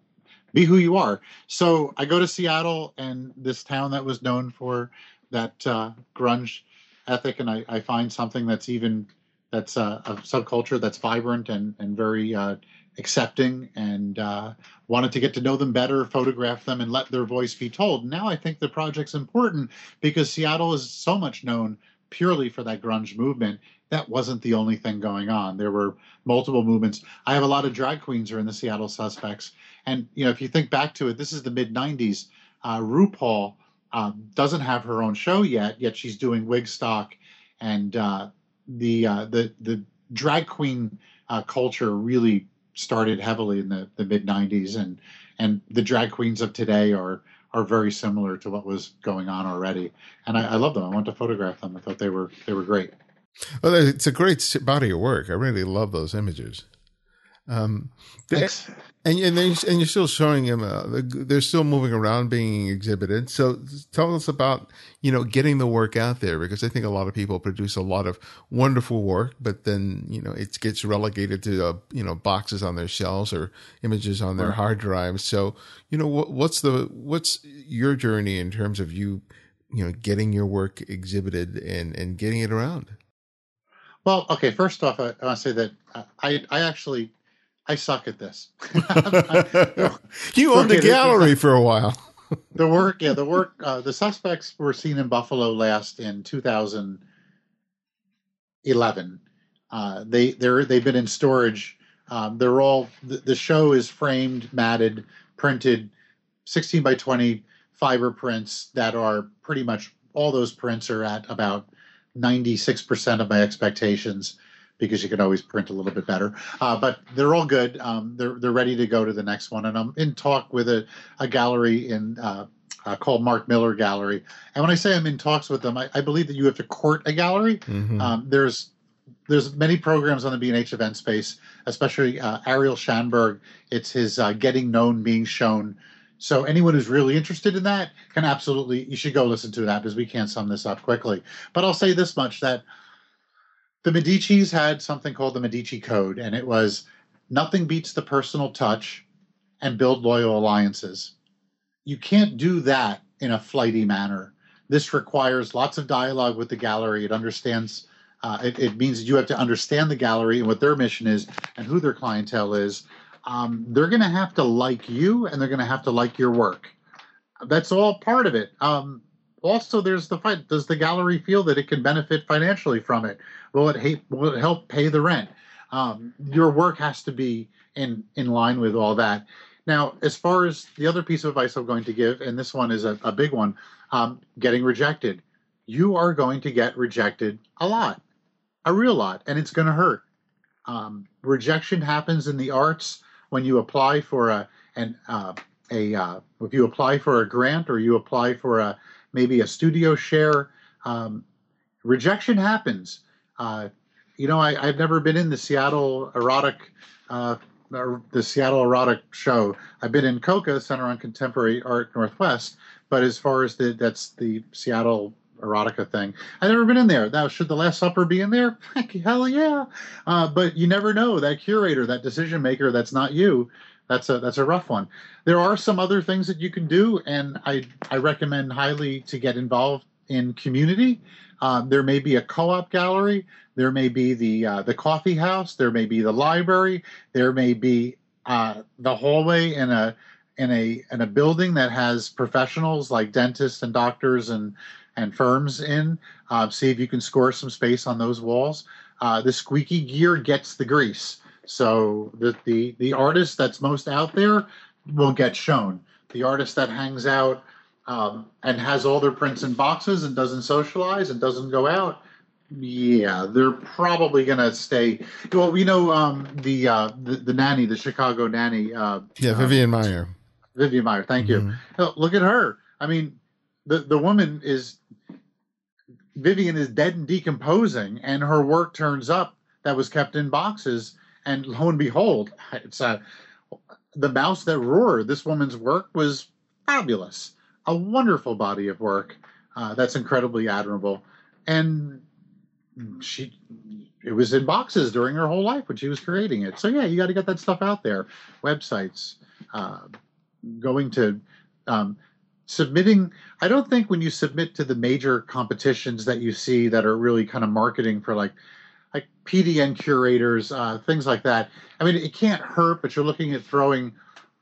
Speaker 2: be who you are. So I go to Seattle and this town that was known for that uh, grunge ethic, and I, I, find something that's even that's a, a subculture that's vibrant and and very uh, accepting, and uh, wanted to get to know them better, photograph them, and let their voice be told. Now I think the project's important because Seattle is so much known purely for that grunge movement that wasn't the only thing going on. There were multiple movements. I have a lot of drag queens are in the Seattle Suspects, and you know if you think back to it, this is the mid '90s. Uh, RuPaul um, doesn't have her own show yet, yet she's doing Wigstock, and uh, the uh, the the drag queen uh, culture really started heavily in the, the mid '90s, and and the drag queens of today are are very similar to what was going on already. And I, I love them. I want to photograph them. I thought they were they were great.
Speaker 1: Well, it's a great body of work. I really love those images. Um,
Speaker 2: Thanks.
Speaker 1: And and, and you're still showing them. Uh, they're still moving around, being exhibited. So tell us about you know getting the work out there because I think a lot of people produce a lot of wonderful work, but then you know it gets relegated to uh, you know boxes on their shelves or images on their right. hard drives. So you know what, what's the what's your journey in terms of you you know getting your work exhibited and and getting it around.
Speaker 2: Well, okay. First off, I, I want to say that I I actually I suck at this. [LAUGHS] [LAUGHS]
Speaker 1: you owned a gallery for a while. [LAUGHS]
Speaker 2: the work, yeah, the work. Uh, the suspects were seen in Buffalo last in 2011. Uh, they they're they've been in storage. Um, they're all the, the, show is framed, matted, printed, 16 by 20 fiber prints that are pretty much all those prints are at about 96% of my expectations because you can always print a little bit better. Uh, but they're all good. Um, they're they're ready to go to the next one, and I'm in talk with a, a gallery in. Uh, uh, called Mark Miller Gallery, and when I say I'm in talks with them, I, I believe that you have to court a gallery. Mm-hmm. Um, there's there's many programs on the B&H event space, especially uh, Ariel Shanberg. It's his uh, Getting Known Being Shown. So anyone who's really interested in that can absolutely you should go listen to that because we can't sum this up quickly. But I'll say this much that the Medicis had something called the Medici Code, and it was nothing beats the personal touch and build loyal alliances. You can't do that in a flighty manner. This requires lots of dialogue with the gallery. It understands Uh, it, it, means you have to understand the gallery and what their mission is and who their clientele is. Um, they're going to have to like you and they're going to have to like your work. That's all part of it. Um, also, there's the fight. Does the gallery feel that it can benefit financially from it? Will it, will it help pay the rent? Um, your work has to be in in line with all that. Now, as far as the other piece of advice I'm going to give, and this one is a, a big one, um, getting rejected. You are going to get rejected a lot, a real lot, and it's going to hurt. Um, rejection happens in the arts when you apply for a an uh, a uh, if you apply for a grant or you apply for a maybe a studio share. Um, rejection happens. Uh, you know, I, have never been in the Seattle erotic, uh, the Seattle erotic show. I've been in COCA, Center on Contemporary Art Northwest, but as far as the that's the Seattle erotica thing, I've never been in there. Now, should the Last Supper be in there? [LAUGHS] Hell yeah! Uh, but you never know that curator, that decision maker, that's not you. That's a that's a rough one. There are some other things that you can do, and I I recommend highly to get involved in community. Uh, there may be a co-op gallery. There may be the uh, the coffee house. There may be the library. There may be uh, the hallway in a in a in a building that has professionals like dentists and doctors and and firms in. Uh, see if you can score some space on those walls. Uh, the squeaky gear gets the grease. So the, the the artist that's most out there will get shown. The artist that hangs out um, and has all their prints in boxes and doesn't socialize and doesn't go out, yeah, they're probably gonna stay. Well, you know, um, the, uh, the the nanny, the Chicago nanny. Uh,
Speaker 1: yeah, Vivian uh, Maier.
Speaker 2: Vivian Maier, thank mm-hmm. you. Look at her. I mean, the the woman is Vivian is dead and decomposing, and her work turns up that was kept in boxes and lo and behold, it's a the mouse that roared. This woman's work was fabulous, a wonderful body of work uh, that's incredibly admirable, and she it was in boxes during her whole life when she was creating it. So yeah, you got to get that stuff out there. Websites, uh, going to um, submitting. I don't think when you submit to the major competitions that you see that are really kind of marketing for like PDN curators, uh, things like that. I mean, it can't hurt, but you're looking at throwing,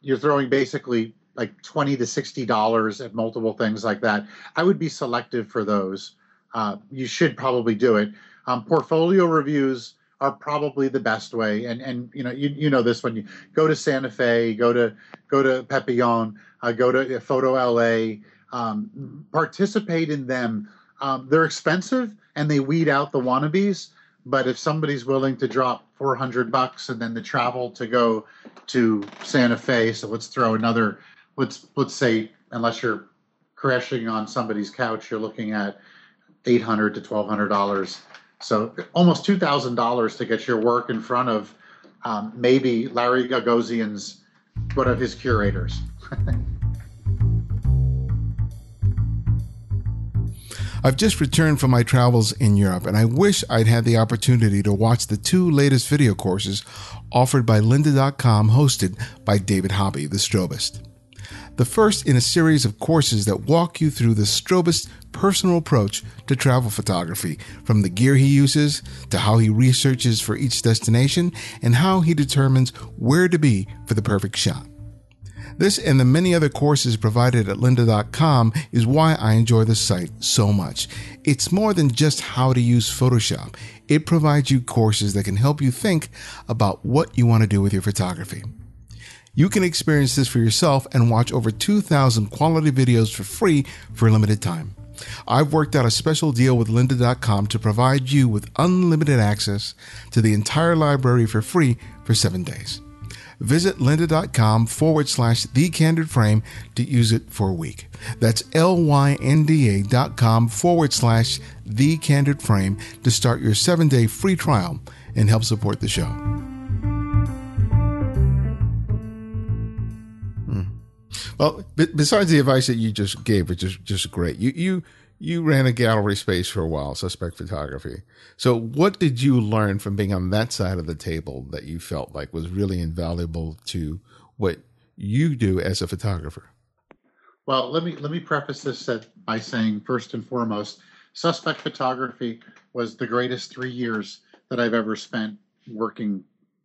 Speaker 2: you're throwing basically like twenty to sixty dollars at multiple things like that. I would be selective for those. Uh, you should probably do it. Um, portfolio reviews are probably the best way, and and you know you you know this when you go to Santa Fe, go to go to Papillon, uh, go to Photo LA, um, participate in them. Um, they're expensive and they weed out the wannabes but if somebody's willing to drop 400 bucks and then the travel to go to Santa Fe, so let's throw another, let's let's say unless you're crashing on somebody's couch, you're looking at 800 to 1200 dollars. So almost two thousand dollars to get your work in front of um, maybe Larry Gagosian's one of his curators. [LAUGHS]
Speaker 1: I've just returned from my travels in Europe and I wish I'd had the opportunity to watch the two latest video courses offered by lynda.com hosted by David Hobby, the strobist. The first in a series of courses that walk you through the strobist's personal approach to travel photography, from the gear he uses to how he researches for each destination and how he determines where to be for the perfect shot. This and the many other courses provided at lynda.com is why I enjoy the site so much. It's more than just how to use Photoshop. It provides you courses that can help you think about what you want to do with your photography. You can experience this for yourself and watch over 2,000 quality videos for free for a limited time. I've worked out a special deal with lynda.com to provide you with unlimited access to the entire library for free for seven days. Visit lynda.com forward slash the candid frame to use it for a week. That's L-Y-N-D-A dot com forward slash the candid frame to start your seven day free trial and help support the show. Hmm. Well, besides the advice that you just gave, which is just great, you you you ran a gallery space for a while, suspect photography. So, what did you learn from being on that side of the table that you felt like was really invaluable to what you do as a photographer?
Speaker 2: Well, let me let me preface this uh, by saying first and foremost, suspect photography was the greatest three years that I've ever spent working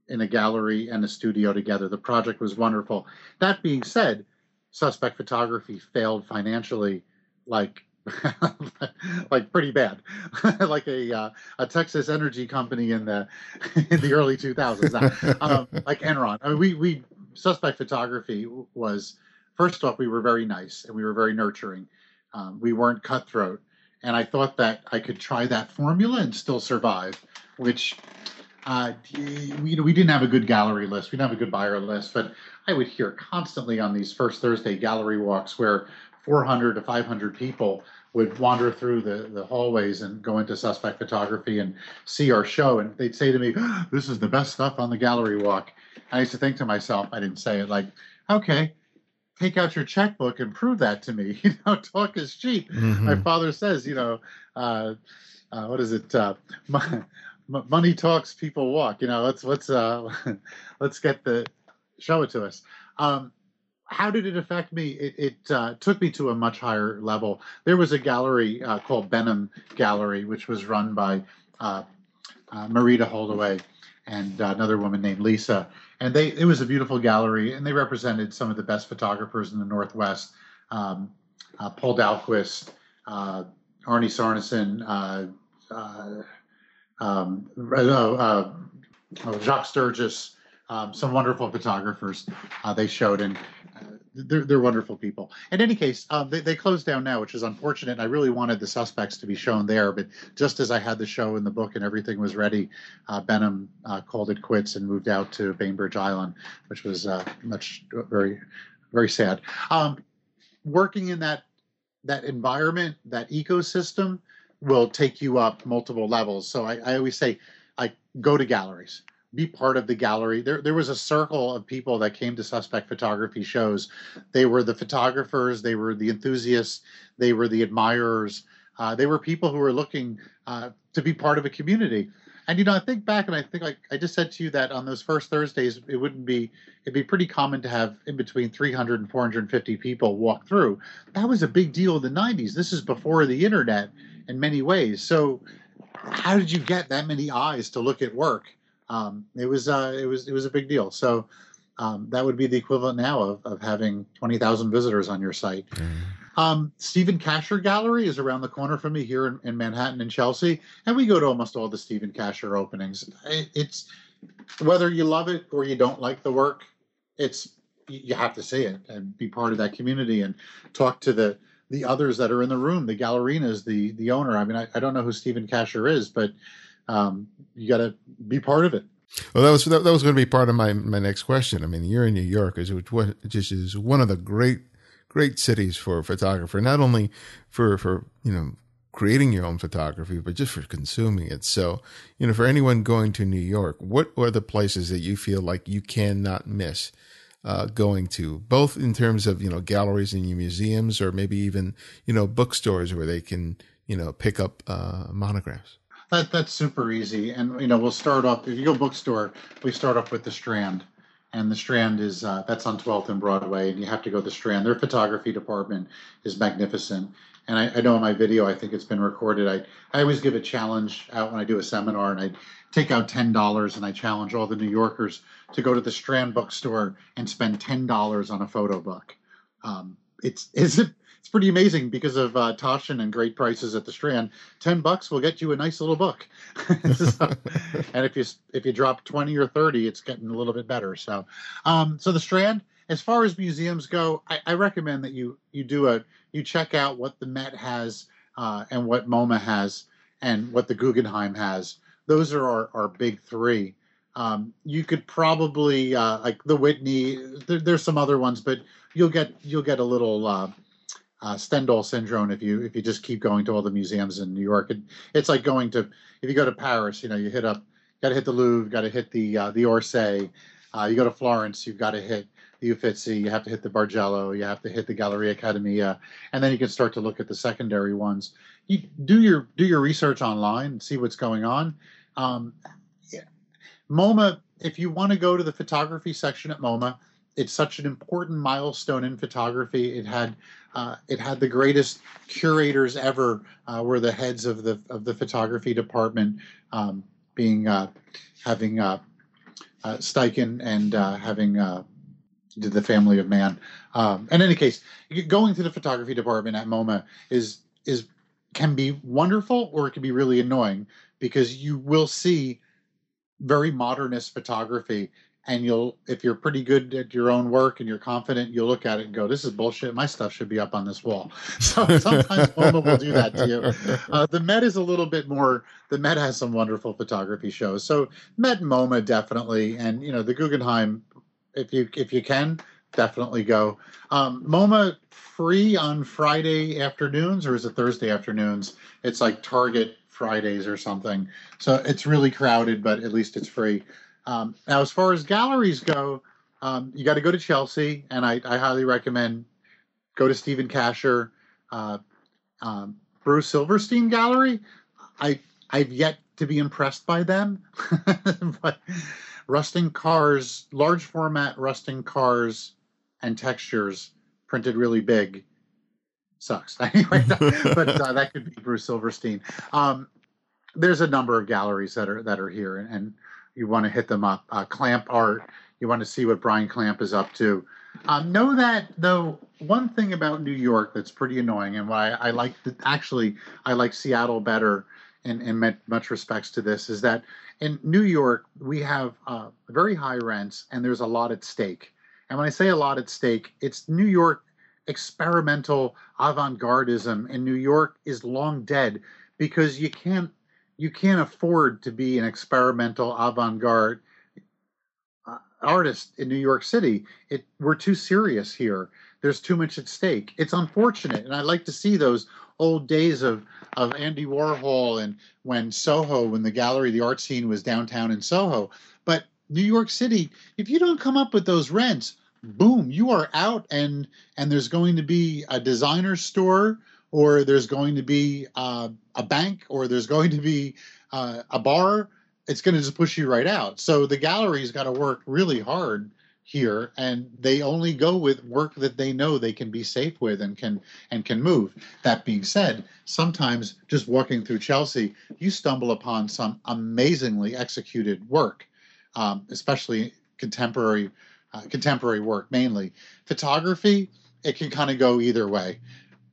Speaker 2: in a gallery and a studio together. The project was wonderful. That being said, Suspect Photography failed financially like [LAUGHS] like pretty bad, [LAUGHS] like a uh, a Texas energy company in the [LAUGHS] in the early 2000s, um, like Enron. I mean, we we Suspect Photography was first off we were very nice and we were very nurturing. Um, we weren't cutthroat, and I thought that I could try that formula and still survive, which uh, we, we didn't have a good gallery list. We didn't have a good buyer list, but I would hear constantly on these first Thursday gallery walks where 400 to 500 people would wander through the, the hallways and go into suspect photography and see our show. And they'd say to me, This is the best stuff on the gallery walk. I used to think to myself, I didn't say it, like, okay, take out your checkbook and prove that to me. [LAUGHS] You know, talk is cheap. Mm-hmm. My father says, you know, uh, uh, what is it? Uh, [LAUGHS] money talks, people walk. You know, let's let's uh, [LAUGHS] let's get the show it to us. Um, how did it affect me? It, it uh, took me to a much higher level. There was a gallery uh, called Benham Gallery, which was run by uh, uh Marita Holdaway and another woman named Lisa. And they it was a beautiful gallery, and they represented some of the best photographers in the Northwest. Um, uh, Paul Dahlquist, uh, Arnie Sarnison, um, Jock Sturges, um, some wonderful photographers uh, they showed, and uh, they're, they're wonderful people. In any case, um, they, they closed down now, which is unfortunate. I really wanted the suspects to be shown there, but just as I had the show in the book and everything was ready, uh, Benham uh, called it quits and moved out to Bainbridge Island, which was uh, much very, very sad. Um, working in that that environment, that ecosystem, will take you up multiple levels. So I, I always say, I go to galleries be part of the gallery. There, there was a circle of people that came to suspect photography shows. They were the photographers, they were the enthusiasts, they were the admirers. Uh, they were people who were looking uh, to be part of a community. And you know, I think back, and I think like I just said to you that on those first Thursdays, it wouldn't be it'd be pretty common to have in between 300 and 450 people walk through. That was a big deal in the 90s. This is before the internet in many ways. So, how did you get that many eyes to look at work? Um, it was uh, it was it was a big deal. So um, that would be the equivalent now of, of having twenty thousand visitors on your site. Mm. Um, Stephen Kasher Gallery is around the corner from me here in, in, Manhattan and Chelsea, and we go to almost all the Stephen Kasher openings. It, it's whether you love it or you don't like the work, it's you have to see it and be part of that community and talk to the the others that are in the room, the gallerinas, the the owner. I mean, I, I don't know who Stephen Kasher is, but um, you got to be part of it.
Speaker 1: Well, that was that, that was going to be part of my my next question. I mean, you're in New York, which just is one of the great great cities for a photographer. Not only for for you know creating your own photography, but just for consuming it. So, you know, for anyone going to New York, what are the places that you feel like you cannot miss uh, going to, both in terms of, you know, galleries and museums or maybe even, you know, bookstores where they can, you know, pick up uh, monographs?
Speaker 2: That that's super easy, and you know we'll start off. If you go bookstore, we start off with the Strand, and the Strand is uh, that's on 12th and Broadway, and you have to go to the Strand. Their photography department is magnificent, and I, I know in my video, I think it's been recorded. I I always give a challenge out when I do a seminar, and I take out ten dollars, and I challenge all the New Yorkers to go to the Strand bookstore and spend ten dollars on a photo book. Um, it's [LAUGHS] is it it's pretty amazing because of uh, Taschen and great prices at the Strand. Ten bucks will get you a nice little book, [LAUGHS] so, [LAUGHS] and if you if you drop twenty or thirty, it's getting a little bit better. So, um, so the Strand. As far as museums go, I, I recommend that you you do a you check out what the Met has uh, and what MoMA has and what the Guggenheim has. Those are our, our big three. Um, you could probably uh, like the Whitney. There, there's some other ones, but you'll get you'll get a little uh, uh, Stendhal syndrome if you if you just keep going to all the museums in New York. It, it's like going to if you go to Paris, you know, you hit up, got to hit the Louvre, got to hit the uh, the Orsay. Uh, you go to Florence, you've got to hit the Uffizi, you have to hit the Bargello, you have to hit the Galleria Accademia, and then you can start to look at the secondary ones. You do your do your research online, and see what's going on. Um, yeah. MoMA, if you want to go to the photography section at MoMA, it's such an important milestone in photography. It had uh, it had the greatest curators ever. Uh, were the heads of the of the photography department, um, being uh, having uh, uh, Steichen and uh, having did the Family of Man. Um, in any case, going to the photography department at MoMA is is can be wonderful or it can be really annoying because you will see very modernist photography and you'll if you're pretty good at your own work and you're confident you'll look at it and go this is bullshit. My stuff should be up on this wall. [LAUGHS] So sometimes moma will do that to you. [LAUGHS] Uh, the met is a little bit more the met has some wonderful photography shows. So met moma definitely and you know the guggenheim if you if you can definitely go. Um, moma free on friday afternoons or is it thursday afternoons? It's like target fridays or something. So it's really crowded but at least it's free um, now, as far as galleries go, um, you got to go to Chelsea, and I, I, highly recommend go to Stephen Kasher, uh, um, Bruce Silverstein Gallery. I I've yet to be impressed by them, [LAUGHS] but rusting cars, large format rusting cars, and textures printed really big sucks. [LAUGHS] Anyway, but uh, that could be Bruce Silverstein. Um, there's a number of galleries that are that are here, and, and you want to hit them up. Uh, Clamp Art, you want to see what Brian Clamp is up to. Um, know that though, one thing about New York that's pretty annoying, and why I, like the, actually I like Seattle better in, in much respects to this, is that in New York we have uh, very high rents and there's a lot at stake. And when I say a lot at stake, it's New York experimental avant-gardism in New York is long dead because you can't you can't afford to be an experimental avant-garde uh, artist in New York City. It we're too serious here. There's too much at stake. It's unfortunate, and I like to see those old days of of Andy Warhol and when Soho, when the gallery, the art scene was downtown in Soho. But New York City, if you don't come up with those rents, boom, you are out, and and there's going to be a designer store or there's going to be uh, a bank, or there's going to be uh, a bar, it's going to just push you right out. So the gallery's got to work really hard here and they only go with work that they know they can be safe with and can and can move. That being said sometimes just walking through chelsea you stumble upon some amazingly executed work um, especially contemporary uh, contemporary work mainly. Photography it can kind of go either way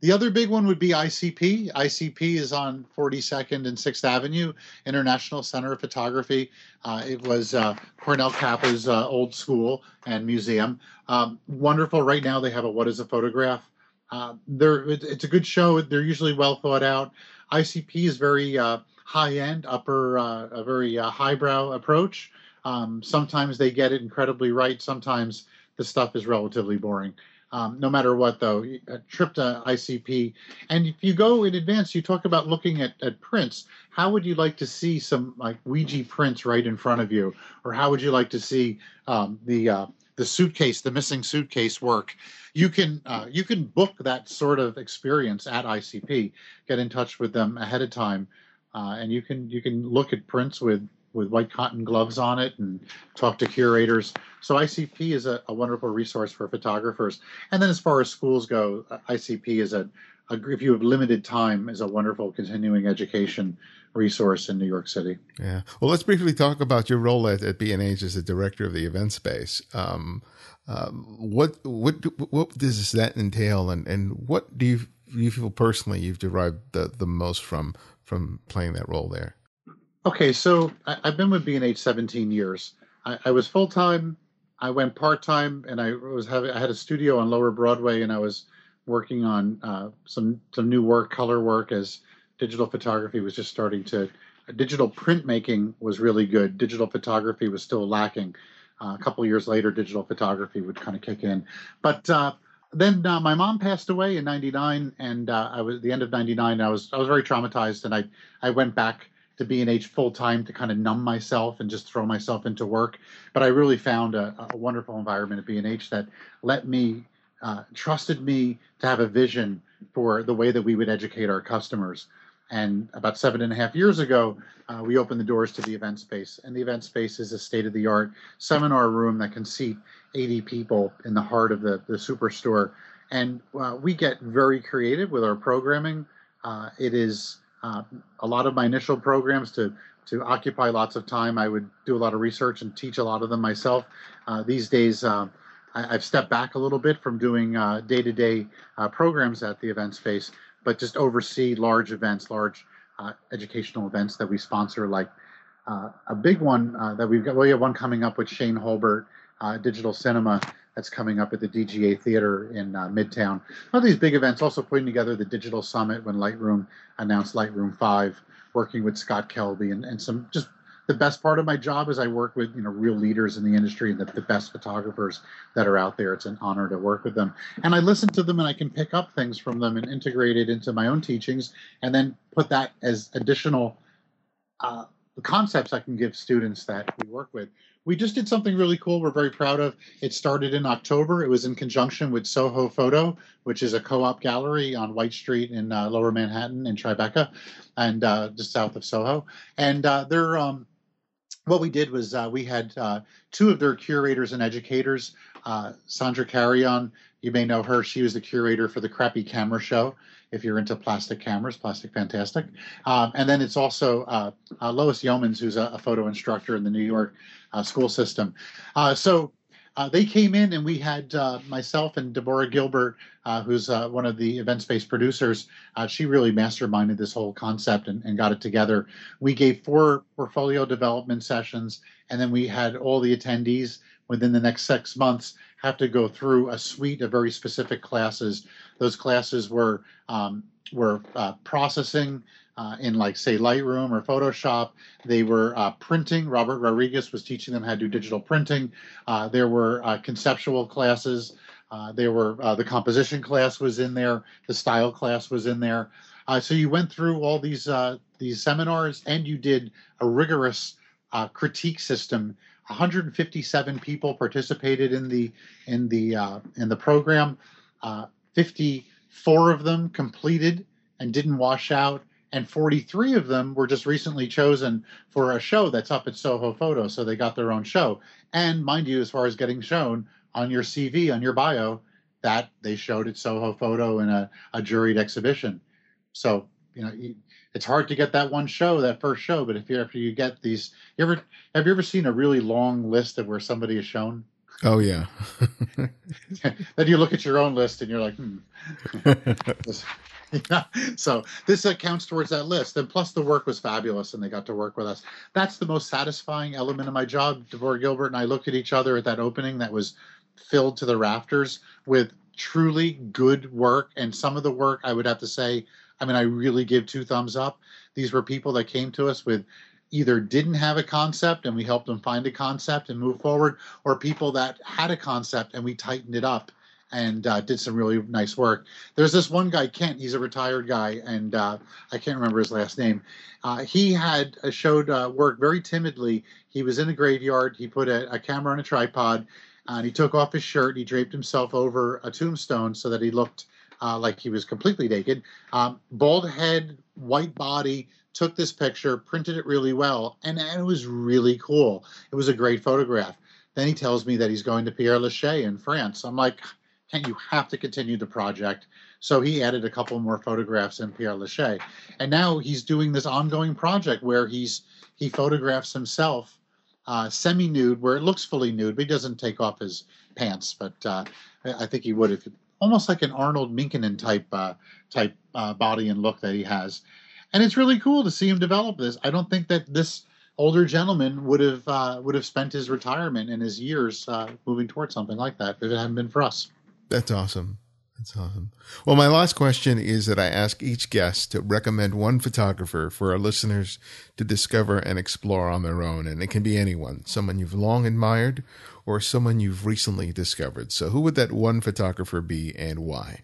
Speaker 2: the other big one would be ICP. ICP is on 42nd and 6th Avenue, International Center of Photography. Uh, it was uh, Cornell Capa's uh, old school and museum. Um, wonderful. Right now, they have a What is a Photograph? Uh, they're, it's a good show. They're usually well thought out. ICP is very uh, high end, upper, uh, a very highbrow approach. Um, sometimes they get it incredibly right. Sometimes the stuff is relatively boring. Um, no matter what, though, a trip to ICP. And if you go in advance, you talk about looking at, at prints. How would you like to see some like Weegee prints right in front of you, or how would you like to see um, the uh, the suitcase, the missing suitcase work? You can uh, you can book that sort of experience at ICP. Get in touch with them ahead of time, uh, and you can you can look at prints with with white cotton gloves on it and talk to curators. So ICP is a, a wonderful resource for photographers. And then as far as schools go, ICP is a, a if you have limited time, is a wonderful continuing education resource in New York City.
Speaker 1: Yeah. Well, let's briefly talk about your role at, at B&H as the director of the event space. Um, um, what what what does that entail, and, and what do you you feel personally you've derived the, the most from from playing that role there?
Speaker 2: Okay, so I, have been with B&H 17 years. I, I was full time. I went part time, and I was having. I had a studio on Lower Broadway, and I was working on uh, some some new work, color work, as digital photography was just starting to. Digital printmaking was really good. Digital photography was still lacking. Uh, a couple years later, digital photography would kind of kick in. But uh, then uh, my mom passed away in '99, and uh, I was the end of '99. I was I was very traumatized, and I I went back to B&H full time to kind of numb myself and just throw myself into work. But I really found a, a wonderful environment at B&H that let me, uh, trusted me to have a vision for the way that we would educate our customers. And about seven and a half years ago, uh, we opened the doors to the event space. And the event space is a state of the art seminar room that can seat 80 people in the heart of the, the superstore. And uh, we get very creative with our programming. Uh, it is uh, a lot of my initial programs to to occupy lots of time. I would do a lot of research and teach a lot of them myself. Uh, these days, uh, I, have stepped back a little bit from doing day to day programs at the event space, but just oversee large events, large uh, educational events that we sponsor, like uh, a big one uh, that we've got. We have one coming up with Shane Hurlbut, Digital Cinema, that's coming up at the DGA Theater in Midtown. One of these big events, also putting together the Digital Summit when Lightroom announced Lightroom 5, working with Scott Kelby and, and some just the best part of my job is I work with you know real leaders in the industry and the, the best photographers that are out there. It's an honor to work with them, and I listen to them and I can pick up things from them and integrate it into my own teachings, and then put that as additional uh, concepts I can give students that we work with. We just did something really cool. We're very proud of. It started in October. It was in conjunction with Soho Photo, which is a co-op gallery on White Street in uh, Lower Manhattan in Tribeca, and uh, just south of Soho. And uh, they're um, what we did was uh, we had uh, two of their curators and educators. Uh, Sandra Carrion, you may know her. She was the curator for the Crappy Camera Show. If you're into plastic cameras, Plastic Fantastic. Um, and then it's also uh, uh, Lois Yeomans, who's a, a, photo instructor in the New York uh, school system. so uh, they came in and we had uh, myself and Deborah Gilbert, uh, who's uh, one of the event space producers. Uh, she really masterminded this whole concept and, and, got it together. We gave four portfolio development sessions, and then we had all the attendees within the next six months have to go through a suite of very specific classes. Those classes were um, were uh, processing, uh, in like say Lightroom or Photoshop. They were uh, printing. Robert Rodriguez was teaching them how to do digital printing. Uh, there were uh, conceptual classes. Uh, there were the composition class was in there. The style class was in there. so you went through all these these seminars and you did a rigorous critique system. 157 people participated in the in the uh, in the program. Uh, 54 of them completed and didn't wash out and 43 of them were just recently chosen for a show that's up at Soho Photo. So they got their own show. And mind you, as far as getting shown on your CV, on your bio, that they showed at Soho Photo in a, a juried exhibition. So, you know, it's hard to get that one show, that first show. But if you after you get these, you ever have you ever seen a really long list of where somebody is shown?
Speaker 1: Oh yeah. [LAUGHS]
Speaker 2: then you look at your own list and you're like, hmm. yeah. [LAUGHS] [LAUGHS] So this accounts towards that list. And plus, the work was fabulous, and they got to work with us. That's the most satisfying element of my job. Deborah Gilbert and I looked at each other at that opening that was filled to the rafters with truly good work. And some of the work, I would have to say, I mean, I really give two thumbs up. These were people that came to us with either didn't have a concept and we helped them find a concept and move forward, or people that had a concept and we tightened it up and uh, did some really nice work. There's this one guy, Kent. He's a retired guy, and uh, I can't remember his last name. Uh, he had uh, showed uh, work very timidly. He was in a graveyard. He put a, a camera on a tripod, and he took off his shirt. He draped himself over a tombstone so that he looked uh, like he was completely naked. Um, bald head, white body. Took this picture, printed it really well, and, and it was really cool. It was a great photograph. Then he tells me that he's going to Père Lachaise in France. I'm like, can you have to continue the project? So he added a couple more photographs in Père Lachaise, and now he's doing this ongoing project where he's he photographs himself uh, semi-nude, where it looks fully nude, but he doesn't take off his pants. But uh, I think he would if almost like an Arno Minkkinen type uh, type uh, body and look that he has, and it's really cool to see him develop this. I don't think that this older gentleman would have uh, would have spent his retirement and his years uh, moving towards something like that if it hadn't been for us.
Speaker 1: That's awesome. That's awesome. Well, my last question is that I ask each guest to recommend one photographer for our listeners to discover and explore on their own. And it can be anyone, someone you've long admired or someone you've recently discovered. So, who would that one photographer be and why?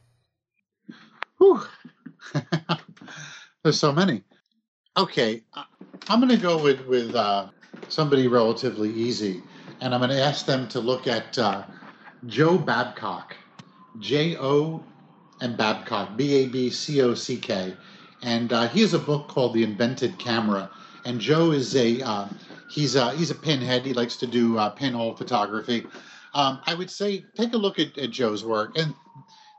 Speaker 1: [LAUGHS]
Speaker 2: There's so many. Okay, I'm going to go with, with uh, somebody relatively easy. And I'm going to ask them to look at uh, Joe Babcock J O and Babcock, B A B C O C K. and uh, he has a book called The Invented Camera. And Joe is a uh, he's a he's a pinhead. He likes to do uh, pinhole photography. Um, I would say take a look at, at Joe's work, and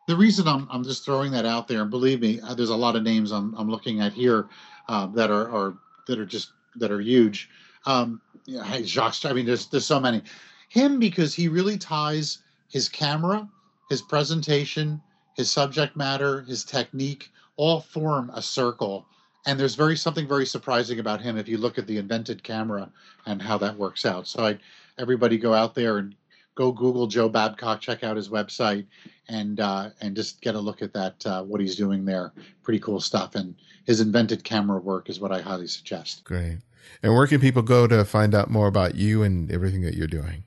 Speaker 2: the reason I'm I'm just throwing that out there, and believe me, uh, there's a lot of names I'm I'm looking at here uh, that are, are that are just that are huge. Um, yeah, Jacques, I mean, there's there's so many. Him because he really ties his camera, his presentation, his subject matter, his technique, all form a circle. And there's very something very surprising about him if you look at the invented camera and how that works out. So I everybody go out there and go Google Joe Babcock, check out his website, and uh, and just get a look at that uh, what he's doing there. Pretty cool stuff, and his invented camera work is what I highly suggest.
Speaker 1: Great. And where can people go to find out more about you and everything that you're doing?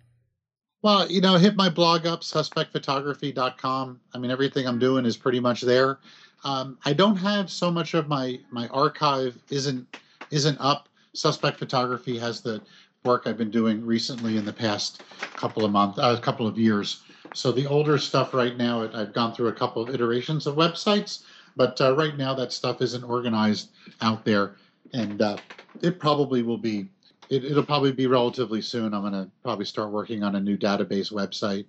Speaker 2: Well, you know, hit my blog up, suspectphotography.com. I mean, everything I'm doing is pretty much there. Um, I don't have so much of my my archive isn't isn't up. Suspect Photography has the work I've been doing recently in the past couple of months, a uh, couple of years. So the older stuff right now, I've gone through a couple of iterations of websites, but uh, right now that stuff isn't organized out there, and uh, it probably will be. It, will probably be relatively soon. I'm going to probably start working on a new database website.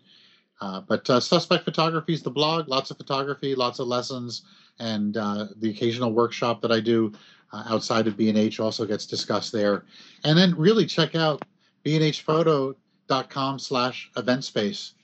Speaker 2: Uh, but uh, Suspect Photography is the blog. Lots of photography, lots of lessons, and uh, the occasional workshop that I do uh, outside of B&H also gets discussed there. And then really check out bnhphoto.com slash event space.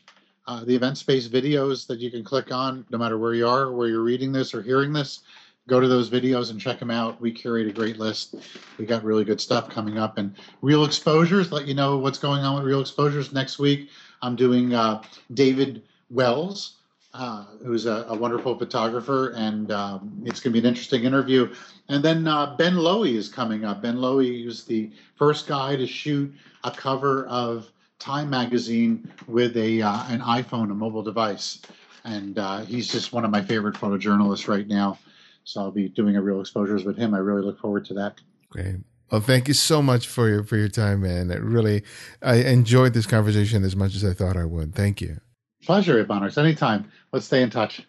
Speaker 2: Uh, the event space videos that you can click on no matter where you are, where you're reading this or hearing this. Go to those videos and check them out. We curate a great list. We got really good stuff coming up. And Real Exposures, let you know what's going on with Real Exposures next week. I'm doing uh, David Wells, uh, who's a, a, wonderful photographer, and um, it's going to be an interesting interview. And then uh, Ben Lowy is coming up. Ben Lowy is the first guy to shoot a cover of Time magazine with a uh, an iPhone, a mobile device, and uh, he's just one of my favorite photojournalists right now. So I'll be doing a real exposures with him. I really look forward to that.
Speaker 1: Great. Well, thank you so much for your for your time, man. It really, I enjoyed this conversation as much as I thought I would. Thank you.
Speaker 2: Pleasure, Ibarionex. Anytime. Let's stay in touch.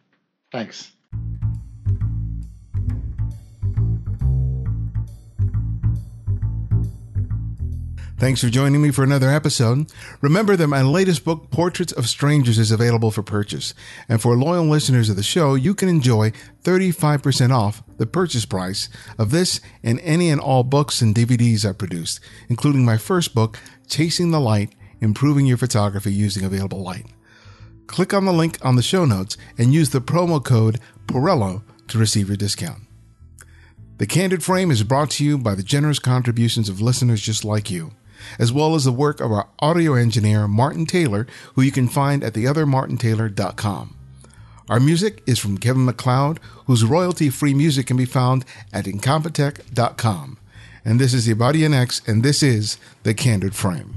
Speaker 2: Thanks.
Speaker 1: Thanks for joining me for another episode. Remember that my latest book, Portraits of Strangers, is available for purchase. And for loyal listeners of the show, you can enjoy 35% off the purchase price of this and any and all books and DVDs I produced, including my first book, Chasing the Light Improving Your Photography Using Available Light. Click on the link on the show notes and use the promo code Perello to receive your discount. The Candid Frame is brought to you by the generous contributions of listeners just like you as well as the work of our audio engineer, Martin Taylor, who you can find at theothermartintaylor.com. Our music is from Kevin MacLeod, whose royalty free music can be found at incompetech.com. And this is Ibarionex, and this is The Candid Frame.